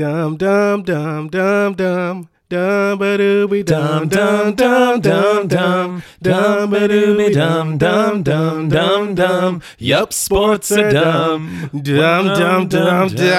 Dum dum dum dum dum. Dum ba dooby dum dum dum dum dum dum ba dooby dum dum dum dum dum. Yup, sports are dumb. Dum dum dum dum.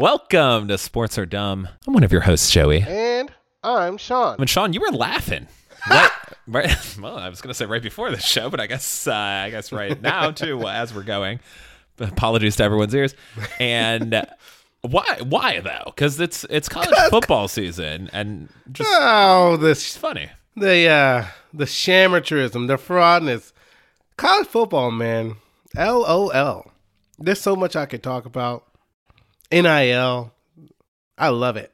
Welcome to Sports Are Dumb. I'm one of your hosts, Joey. And I'm Sean. And Sean, you were laughing. Right, right. Well, I was going to say right before the show, but I guess uh, I guess right now too, as we're going. Apologies to everyone's ears. And why? Why though? Because it's it's college football season, and just Oh, it's this funny. the uh the shamateurism, the fraudness. College football, man. LOL. There's so much I could talk about. NIL. I love it.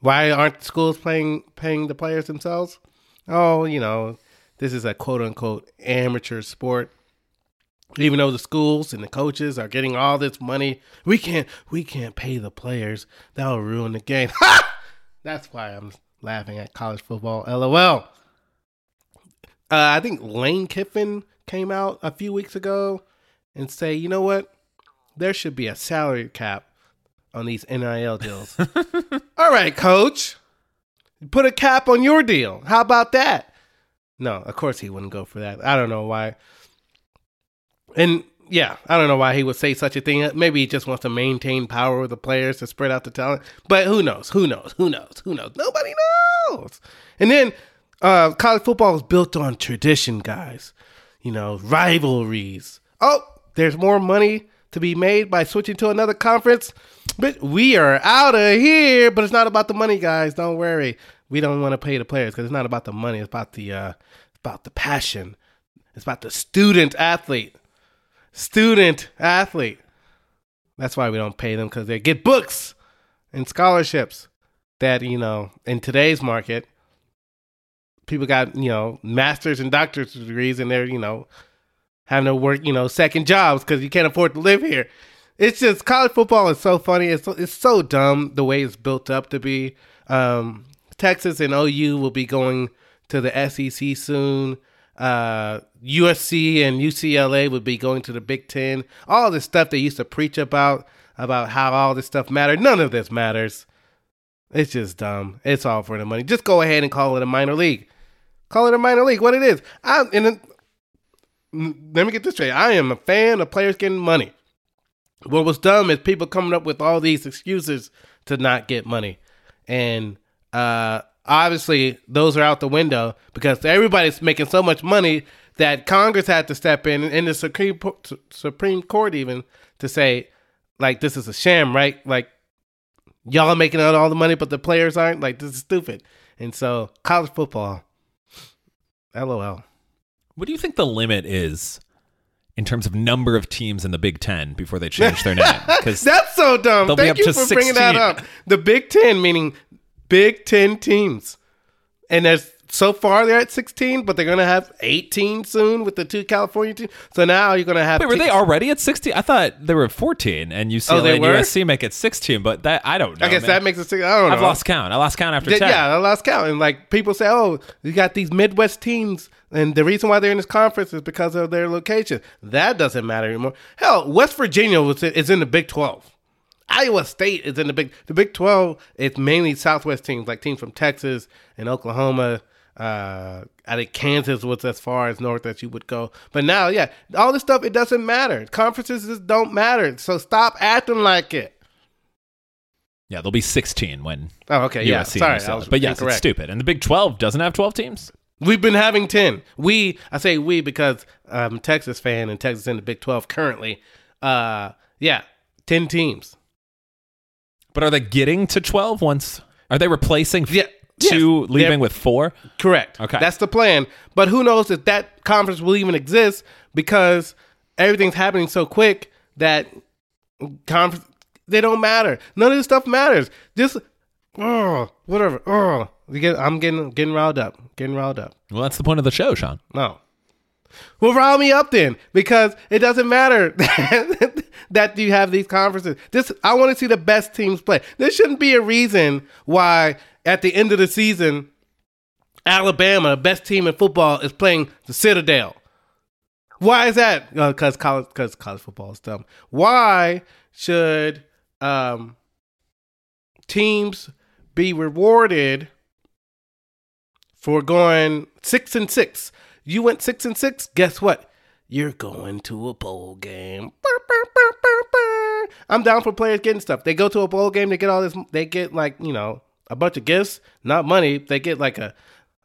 Why aren't schools paying paying the players themselves? Oh, you know, this is a quote unquote amateur sport. Even though the schools and the coaches are getting all this money, we can't we can't pay the players. That'll ruin the game. That's why I'm laughing at college football. LOL. Uh, I think Lane Kiffin came out a few weeks ago and say, you know what? There should be a salary cap on these NIL deals. All right, coach. Put a cap on your deal. How about that? No, of course he wouldn't go for that. I don't know why. And yeah, I don't know why he would say such a thing. Maybe he just wants to maintain power with the players to spread out the talent. But who knows? Who knows? Who knows? Who knows? Nobody knows. And then uh, college football is built on tradition, guys. You know, rivalries. Oh, there's more money to be made by switching to another conference. But we are out of here. But it's not about the money, guys. Don't worry. We don't want to pay the players because it's not about the money. It's about the uh, about the passion. It's about the student athlete. Student athlete. That's why we don't pay them because they get books and scholarships that, you know, in today's market, people got, you know, master's and doctorate degrees and they're, you know, having to work, you know, second jobs because you can't afford to live here. It's just college football is so funny. It's so, it's so dumb the way it's built up to be. Um, Texas and OU will be going to the SEC soon. Uh, USC and UCLA would be going to the Big Ten. All this stuff they used to preach about, about how all this stuff mattered. None of this matters. It's just dumb. It's all for the money. Just go ahead and call it a minor league. Call it a minor league. What it is. I and it, let me get this straight. I am a fan of players getting money. What was dumb is people coming up with all these excuses to not get money, and uh, obviously those are out the window because everybody's making so much money that Congress had to step in and the Supreme Supreme Court even to say like this is a sham, right? Like y'all are making out all the money, but the players aren't. Like this is stupid. And so college football, lol. What do you think the limit is in terms of number of teams in the Big Ten before they change their name? Because That's so dumb. Thank up you to for bringing that up. The Big Ten, meaning Big Ten teams, and there's so far they're at 16, but they're gonna have 18 soon with the two California teams. So now you're gonna have. Wait, were te- they already at 16? I thought they were 14 and UCLA Oh, they and were? USC make it 16, but that I don't know. I guess man. that makes it. I don't know. I've lost count. I lost count after Yeah, 10. yeah, I lost count. And like people say, oh, you got these Midwest teams, and the reason why they're in this conference is because of their location. That doesn't matter anymore. Hell, West Virginia was is in the Big Twelve. Iowa State is in the Big the Big Twelve. It's mainly Southwest teams, like teams from Texas and Oklahoma. Uh, I think Kansas was as far as north as you would go. But now, yeah, all this stuff it doesn't matter. Conferences just don't matter. So stop acting like it. Yeah, there'll be 16 when Oh, okay, yeah. Sorry, I was But yes, incorrect. it's stupid. And the Big 12 doesn't have 12 teams? We've been having 10. We, I say we because I'm a Texas fan and Texas in the Big 12 currently. Uh, yeah, 10 teams. But are they getting to 12 once? Are they replacing Yeah. two, yes, leaving with four? Correct. Okay. That's the plan. But who knows if that conference will even exist because everything's happening so quick that conference, they don't matter. None of this stuff matters. Just, oh, whatever. Oh, get, I'm getting, getting riled up. Getting riled up. Well, that's the point of the show, Sean. No. Well, rile me up then, because it doesn't matter that you have these conferences. This I want to see the best teams play. There shouldn't be a reason why at the end of the season, Alabama, the best team in football, is playing the Citadel. Why is that? Because college, because college football is dumb. Why should um, teams be rewarded for going six and six? You went six and six. Guess what? You're going to a bowl game. I'm down for players getting stuff. They go to a bowl game. They get all this. They get like you know a bunch of gifts, not money. They get like a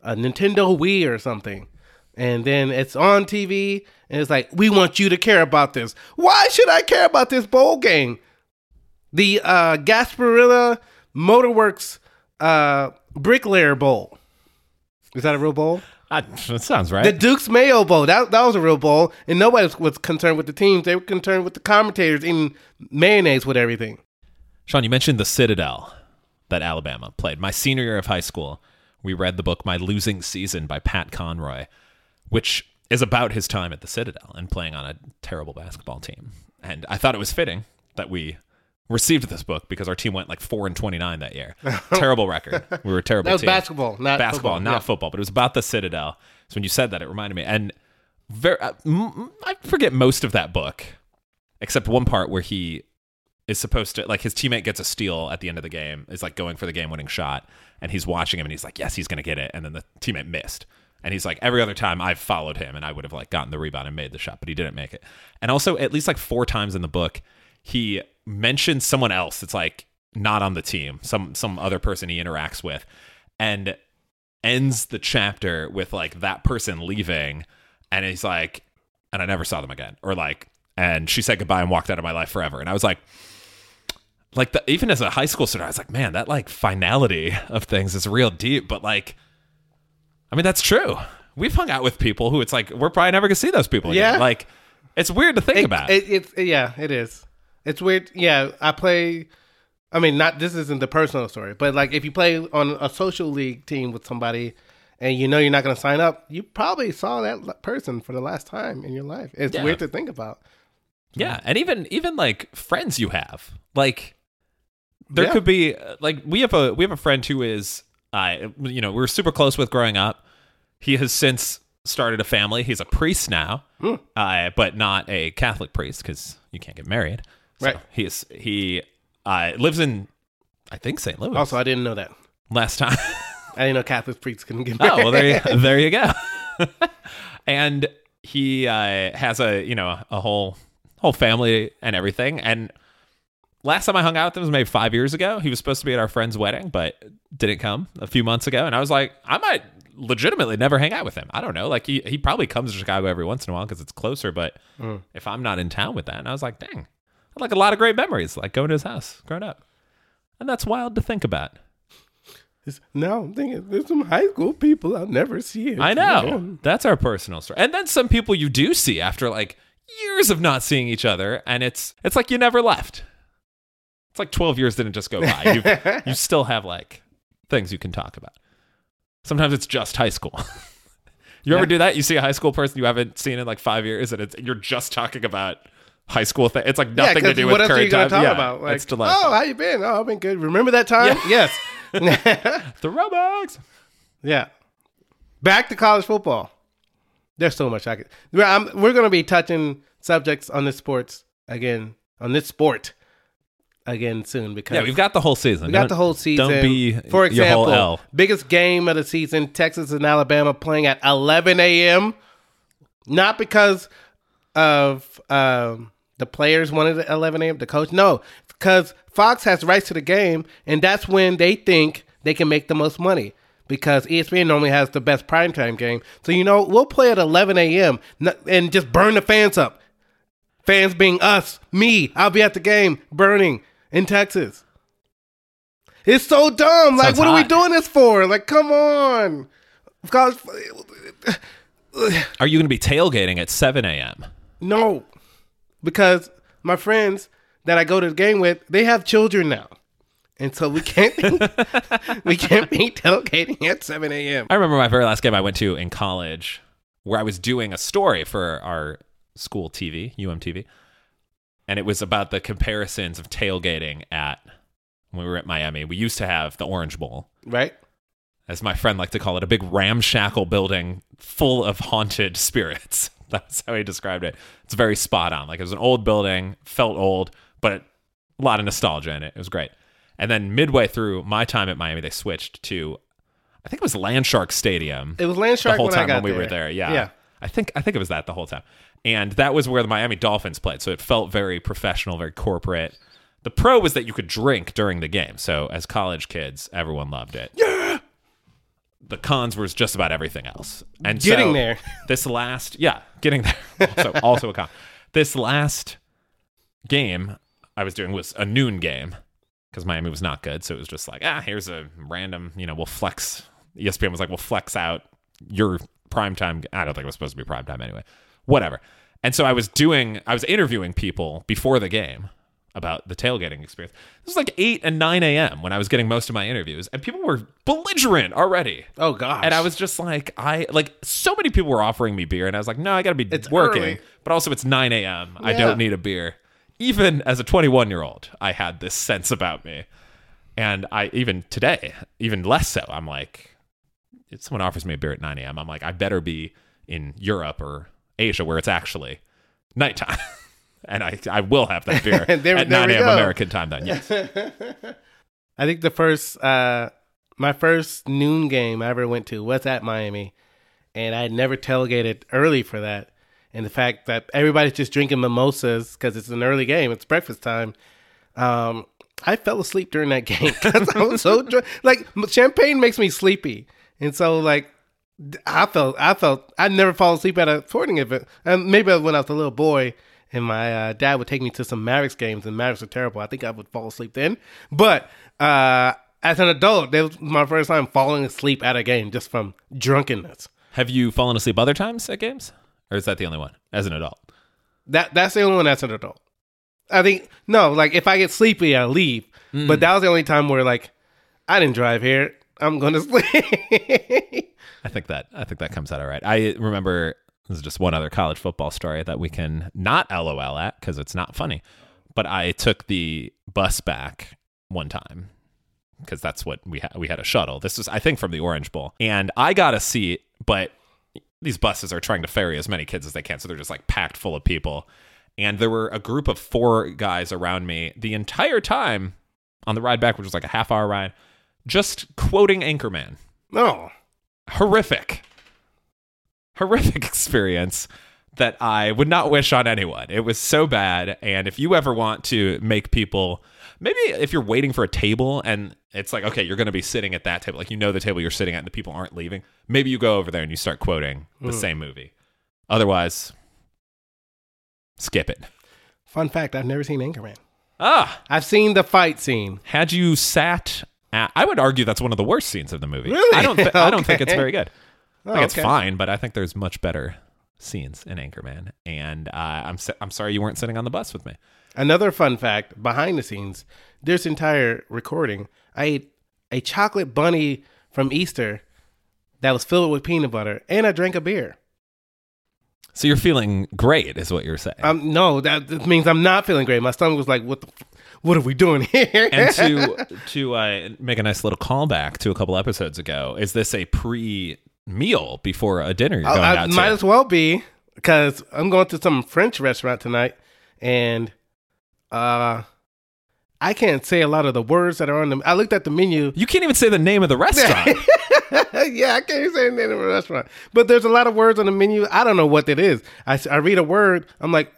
a Nintendo Wii or something. And then it's on TV, and it's like, we want you to care about this. Why should I care about this bowl game? The uh, Gasparilla Motorworks uh, Bricklayer Bowl. Is that a real bowl? That sounds right. The Duke's Mayo Bowl. That, that was a real bowl. And nobody was, was concerned with the teams. They were concerned with the commentators eating mayonnaise with everything. Sean, you mentioned the Citadel that Alabama played. My senior year of high school, we read the book My Losing Season by Pat Conroy, which is about his time at the Citadel and playing on a terrible basketball team. And I thought it was fitting that we received this book because our team went like 4 and 29 that year. terrible record. We were a terrible That was team. basketball, not basketball, football. not Yeah. football, but it was about the Citadel. So when you said that, it reminded me. And very, uh, m- m- I forget most of that book, except one part where he is supposed to like his teammate gets a steal at the end of the game, is like going for the game-winning shot, and he's watching him, and he's like, "Yes, he's gonna get it," and then the teammate missed. And he's like, every other time I've followed him and I would have like gotten the rebound and made the shot, but he didn't make it. And also, at least like four times in the book, he mentions someone else that's like not on the team, some some other person he interacts with, and ends the chapter with like that person leaving, and he's like, and I never saw them again, or like, and she said goodbye and walked out of my life forever, and I was like. Like the, even as a high school student, I was like, man, that like finality of things is real deep. But like, I mean, that's true. We've hung out with people who it's like we're probably never gonna see those people. Again. Yeah. like it's weird to think It- about. It, it's yeah, it is. It's weird. Yeah, I play. I mean, not this isn't the personal story, but like if you play on a social league team with somebody, and you know you're not going to sign up, you probably saw that person for the last time in your life. It's Yeah. weird to think about. Yeah, and even even like friends you have, like there Yeah. could be like we have a we have a friend who is uh you know we are super close with growing up. He has since started a family. He's a priest now, Hmm. uh, but not a Catholic priest because you can't get married. So Right. He's he uh, lives in I think St. Louis. Also, I didn't know that. last time. I didn't know Catholic priests couldn't get Oh well, there you, there you go. and he uh, has a you know a whole whole family and everything. And last time I hung out with him was maybe five years ago. He was supposed to be at our friend's wedding, but didn't come a few months ago. And I was like, I might legitimately never hang out with him. I don't know. Like he he probably comes to Chicago every once in a while because it's closer. But if I'm not in town with that, and I was like, dang, had like a lot of great memories, like going to his house growing up. And that's wild to think about. It's- now I'm thinking there's some high school people I'll never see. I know. That's our personal story. And then some people you do see after like years of not seeing each other and it's it's like you never left. It's like 12 years didn't just go by. You you still have like things you can talk about. Sometimes it's just high school. you ever do that? You see a high school person you haven't seen in like 5 years and it's you're just talking about high school thing. It's like Yeah, nothing to 'cause do with else are you current time. talk Yeah, about? Like, it's delightful. oh, how you been? Oh, I've been good. Remember that time? Yes. the Robux. Yeah. Back to college football. There's so much I could. We're, I'm, we're going to be touching subjects on this sports again, on this sport again soon because Yeah, we've got the whole season. we got Don't- the whole season. Don't be for example, L. biggest game of the season: Texas and Alabama playing at 11 a.m. Not because of um, the players wanted it at 11 a.m. The coach, no, because Fox has rights to the game, and that's when they think they can make the most money. Because ESPN normally has the best primetime game, so you know we'll play at 11 a.m. and just burn the fans up. Fans being us, me. I'll be at the game burning in Texas. It's so dumb. Like, Sounds what are we doing this for? Like, come on. College, Are you going to be tailgating at 7 a.m.? no, because my friends that I go to the game with, they have children now, and so we can't be, we can't be tailgating at seven a.m. I remember my very last game I went to in college where I was doing a story for our school TV, UMTV. And it was about the comparisons of tailgating at when we were at Miami. We used to have the Orange Bowl, Right? as my friend liked to call it, a big ramshackle building full of haunted spirits. That's how he described it. It's very spot on. Like it was an old building, felt old, but a lot of nostalgia in it. It was great. And then midway through my time at Miami, they switched to, I think it was Landshark Stadium. It was Landshark the whole when time I got when we there. were there. Yeah. Yeah. I think I think it was that the whole time. And that was where the Miami Dolphins played. So it felt very professional, very corporate. The pro was that you could drink during the game. So as college kids, everyone loved it. Yeah. The cons was just about everything else. And Getting so there. This last, yeah, getting there. Also, also a con. This last game I was doing was a noon game because Miami was not good. So it was just like, ah, here's a random, you know, we'll flex. ESPN was like, we'll flex out your primetime. I don't think it was supposed to be primetime anyway. Whatever. And so I was doing, I was interviewing people before the game about the tailgating experience. This was like 8 and 9 a.m. when I was getting most of my interviews, and people were belligerent already. Oh gosh. And I was just like, I like so many people were offering me beer, and I was like, no, I got to be It's working. early. But also, it's 9 a.m. I don't need a beer. Even as a 21 year old, I had this sense about me. And I, even today, even less so, I'm like, if someone offers me a beer at 9 a.m., I'm like, I better be in Europe or Asia where it's actually nighttime. and I, I will have that beer There- at there 9 a.m. American time then. Yes. I think the first, uh, my first noon game I ever went to was at Miami, and I had never tailgated early for that. And the fact that everybody's just drinking mimosas because it's an early game, it's breakfast time. Um, I fell asleep during that game because I was so drunk. Like champagne makes me sleepy, and so like I felt, I felt, I'd never fall asleep at a sporting event. And maybe when I was a little boy, and my uh, dad would take me to some Mavericks games, and Mavericks were terrible. I think I would fall asleep then. But uh, as an adult, that was my first time falling asleep at a game just from drunkenness. Have you fallen asleep other times at games? Or is that the only one as an adult? That that's the only one as an adult. I think no, like if I get sleepy, I leave. But that was the only time where like I didn't drive here. I'm going to sleep. I think that I think that comes out all right. I remember this is just one other college football story that we can not LOL at because it's not funny. But I took the bus back one time because that's what we had. We had a shuttle. This was I think from the Orange Bowl, and I got a seat, but these buses are trying to ferry as many kids as they can, so they're just like packed full of people. And there were a group of four guys around me the entire time on the ride back, which was like a half hour ride, just quoting Anchorman no. horrific horrific experience that I would not wish on anyone. It was so bad and if you ever want to make people maybe if you're waiting for a table and it's like okay, you're going to be sitting at that table like you know the table you're sitting at and the people aren't leaving, maybe you go over there and you start quoting the same movie. Otherwise skip it. Fun fact: I've never seen Anchorman. Ah, I've seen the fight scene. had you sat at, I would argue that's one of the worst scenes of the movie. Really? I don't thi- I don't think it's very good. Oh, Like it's okay. fine, but I think there's much better scenes in Anchorman. And uh, I'm I'm sorry you weren't sitting on the bus with me. Another fun fact behind the scenes: this entire recording, I ate a chocolate bunny from Easter that was filled with peanut butter, and I drank a beer. So you're feeling great, is what you're saying. Um, no, that, that means I'm not feeling great. My stomach was like, "What the? F- what are we doing here?" and to to uh, make a nice little callback to a couple episodes ago, is this a pre meal before a dinner you're I, going I out might as well be because I'm going to some French restaurant tonight, and uh, I can't say a lot of the words that are on the. I looked at the menu. you can't even say the name of the restaurant. yeah, I can't say the name of the restaurant, but there's a lot of words on the menu. I don't know what it is. I, I read a word. I'm like,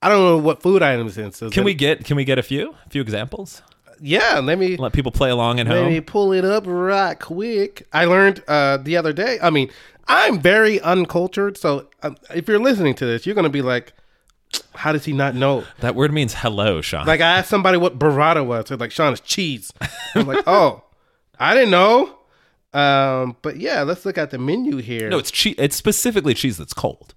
I don't know what food item it's in. So can we get can we get a few a few examples? Yeah, let me Let people play along at let me pull it up right quick. I learned uh, the other day. I mean, I'm very uncultured, so um, if you're listening to this, you're gonna be like, "How does he not know?" That word means hello, Sean. Like I asked somebody what burrata was. They're like, "Sean, it's cheese." I'm like, "Oh, I didn't know." Um, but yeah, let's look at the menu here. no, it's cheese. It's specifically cheese that's cold.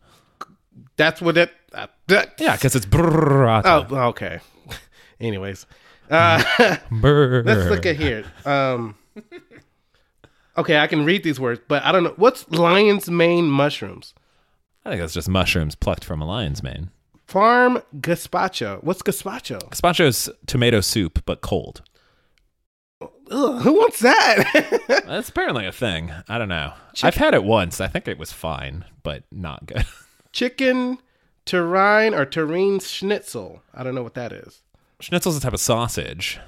that's what it. Uh, Yeah, because it's burrata. Oh, okay. Anyways, uh, let's look at here. Um, okay, I can read these words, but I don't know what's lion's mane mushrooms. I think that's just mushrooms plucked from a lion's mane. Farm gazpacho. What's gazpacho? Gazpacho's tomato soup, but cold. Ugh, who wants that? That's apparently a thing. I don't know. I've had it once. I think it was fine, but not good. Chicken terrine or terrine schnitzel. I don't know what that is. Schnitzel's a type of sausage.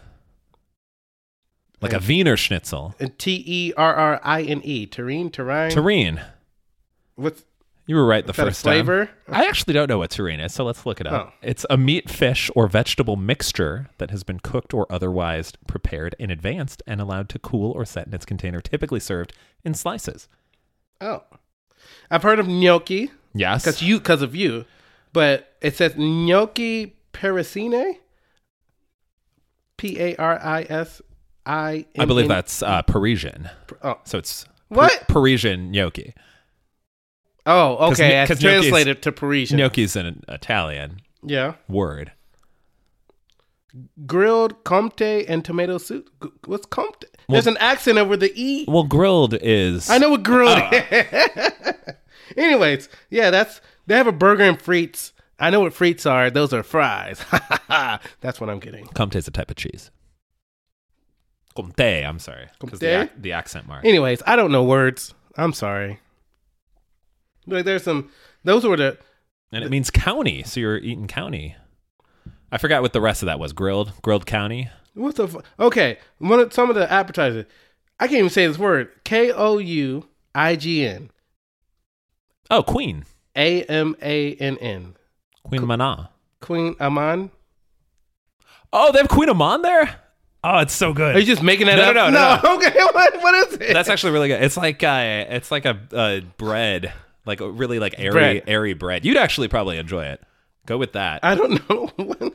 Like a Wiener Schnitzel. T E R R I N E. Terrine, terrine. Terrine. What's You were right the that a first time. flavor? I actually don't know what terrine is, so let's look it up. Oh. It's a meat, fish, or vegetable mixture that has been cooked or otherwise prepared in advance and allowed to cool or set in its container, typically served in slices. Oh, I've heard of gnocchi Yes. because you because of you, but it says gnocchi parasine. P A R I S I. I believe that's uh, Parisian. Oh, So it's What? Parisian gnocchi. oh, okay. 'cause gnocchi's- translated to Parisian. Gnocchi is an Italian Yeah. word. Grilled comte and tomato soup. What's comte? There's an accent over the e. Well, grilled is. I know what grilled. Is. Anyways, yeah, that's they have a burger and frites. I know what frites are. Those are fries. that's what I'm getting. Comte is a type of cheese. Comte, I'm sorry. The, Comte? ac- the accent mark. Anyways, I don't know words. I'm sorry. Like there's some. Those were the. And it means county, so you're eating county. I forgot what the rest of that was. Grilled, grilled county. What the? Fu- okay, one of some of the appetizers. I can't even say this word. K O U I G N Oh, Queen, A M A N N. Queen Mana. kouign-amann. Oh, they have kouign-amann there. Oh, it's so good. Are you just making that No, up? no, no, no, Okay, what, what is it? That's actually really good. It's like uh, it's like a, a bread, like a really like airy, Bread. airy bread. You'd actually probably enjoy it. Go with that. I don't know.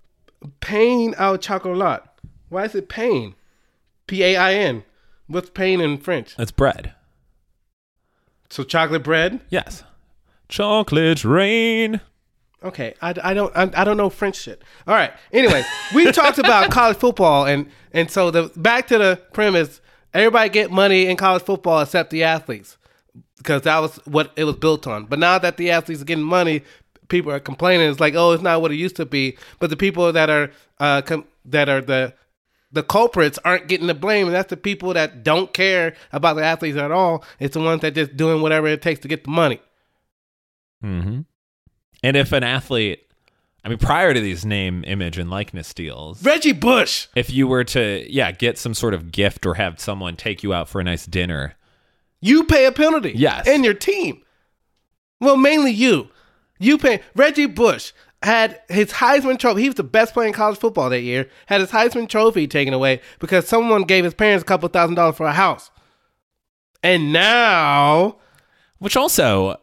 pain au chocolat. Why is it pain? P A I N. What's pain in French? It's bread. So chocolate bread. Yes. Chocolate rain. Okay, I, I don't I, I don't know French shit. All right. Anyway, we talked about college football and and so the back to the premise. Everybody get money in college football except the athletes because that was what it was built on. But now that the athletes are getting money, people are complaining. It's like, oh, it's not what it used to be. But the people that are uh, com- that are the the culprits aren't getting the blame. And that's the people that don't care about the athletes at all. It's the ones that just doing whatever it takes to get the money. Mm-hmm. And if an athlete, I mean, prior to these name, image, and likeness deals, Reggie Bush. if you were to, yeah, get some sort of gift or have someone take you out for a nice dinner, You pay a penalty. Yes. And your team. Well, mainly you. You pay. Reggie Bush had his Heisman Trophy. He was the best player in college football that year. Had his Heisman Trophy taken away because someone gave his parents a couple thousand dollars for a house. And now, which also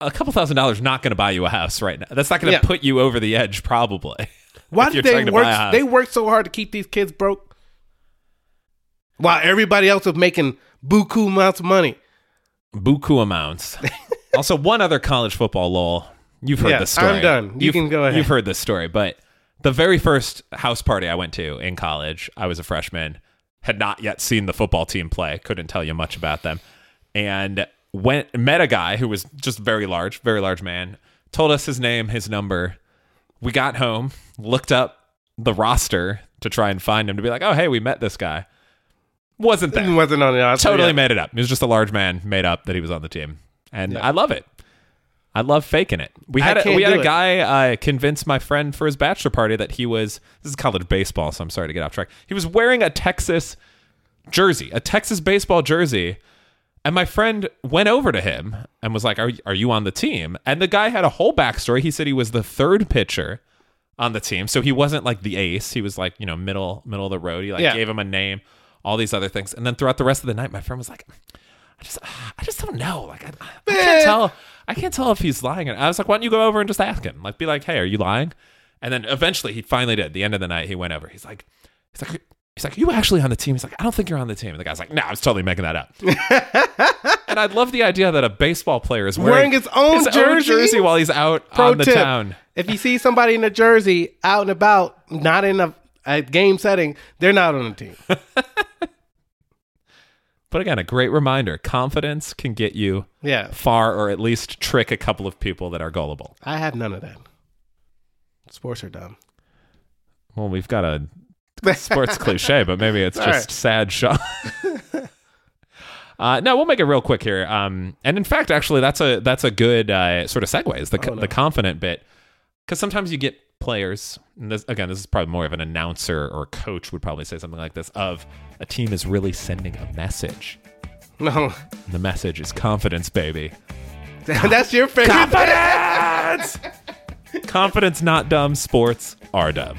a couple thousand dollars not going to buy you a house right now. That's not going to Yeah. put you over the edge, probably. why did they trying to buy a work? They worked so hard to keep these kids broke, while everybody else was making buku amounts of money. buku amounts. also, one other college football lol. You've heard Yeah, this story. I'm done. You You've- can go ahead. You've heard this story, but the very first house party I went to in college, I was a freshman, had not yet seen the football team play, couldn't tell you much about them, and went met a guy who was just very large, very large man. Told us his name, his number. We got home, looked up the roster to try and find him to be like, oh hey, we met this guy. Wasn't? It wasn't on the odds. totally Yeah. made it up. He was just a large man made up that he was on the team, and I love it. I love faking it. We had a, we had a guy uh, convince my friend for his bachelor party that he was this is college baseball, so I'm sorry to get off track. He was wearing a Texas jersey, a Texas baseball jersey, and my friend went over to him and was like, "Are are you on the team?" And the guy had a whole backstory. He said he was the third pitcher on the team, so he wasn't like the ace. He was like you know middle middle of the road. He like Yeah. gave him a name, all these other things, and then throughout the rest of the night, my friend was like, "I just I just don't know. Like I, I can't tell. I can't tell if he's lying." And I was like, "Why don't you go over and just ask him? Like be like, hey, are you lying?" And then eventually he finally did. At the end of the night, he went over. He's like, he's like. He's like, Are you actually on the team? He's like, I don't think you're on the team. And the guy's like, No, I was totally making that up. and I love the idea that a baseball player is wearing, Wearing his own jersey? jersey while he's out Pro on the tip: town. If you see somebody in a jersey out and about, not in a, a game setting, they're not on the team. But again, a great reminder: confidence can get you Yeah, far, or at least trick a couple of people that are gullible. I have none of that. Sports are dumb. Well, we've got a sports cliche, but maybe it's just right. sad shot. Uh, no, we'll make it real quick here. Um, and in fact, actually, that's a that's a good uh, sort of segue is the Oh, no. the confident bit because sometimes you get players, and this again, this is probably more of an announcer or coach would probably say something like this of a team is really sending a message. No, And the message is confidence, baby. that's your favorite. Confidence! confidence, not dumb. Sports are dumb.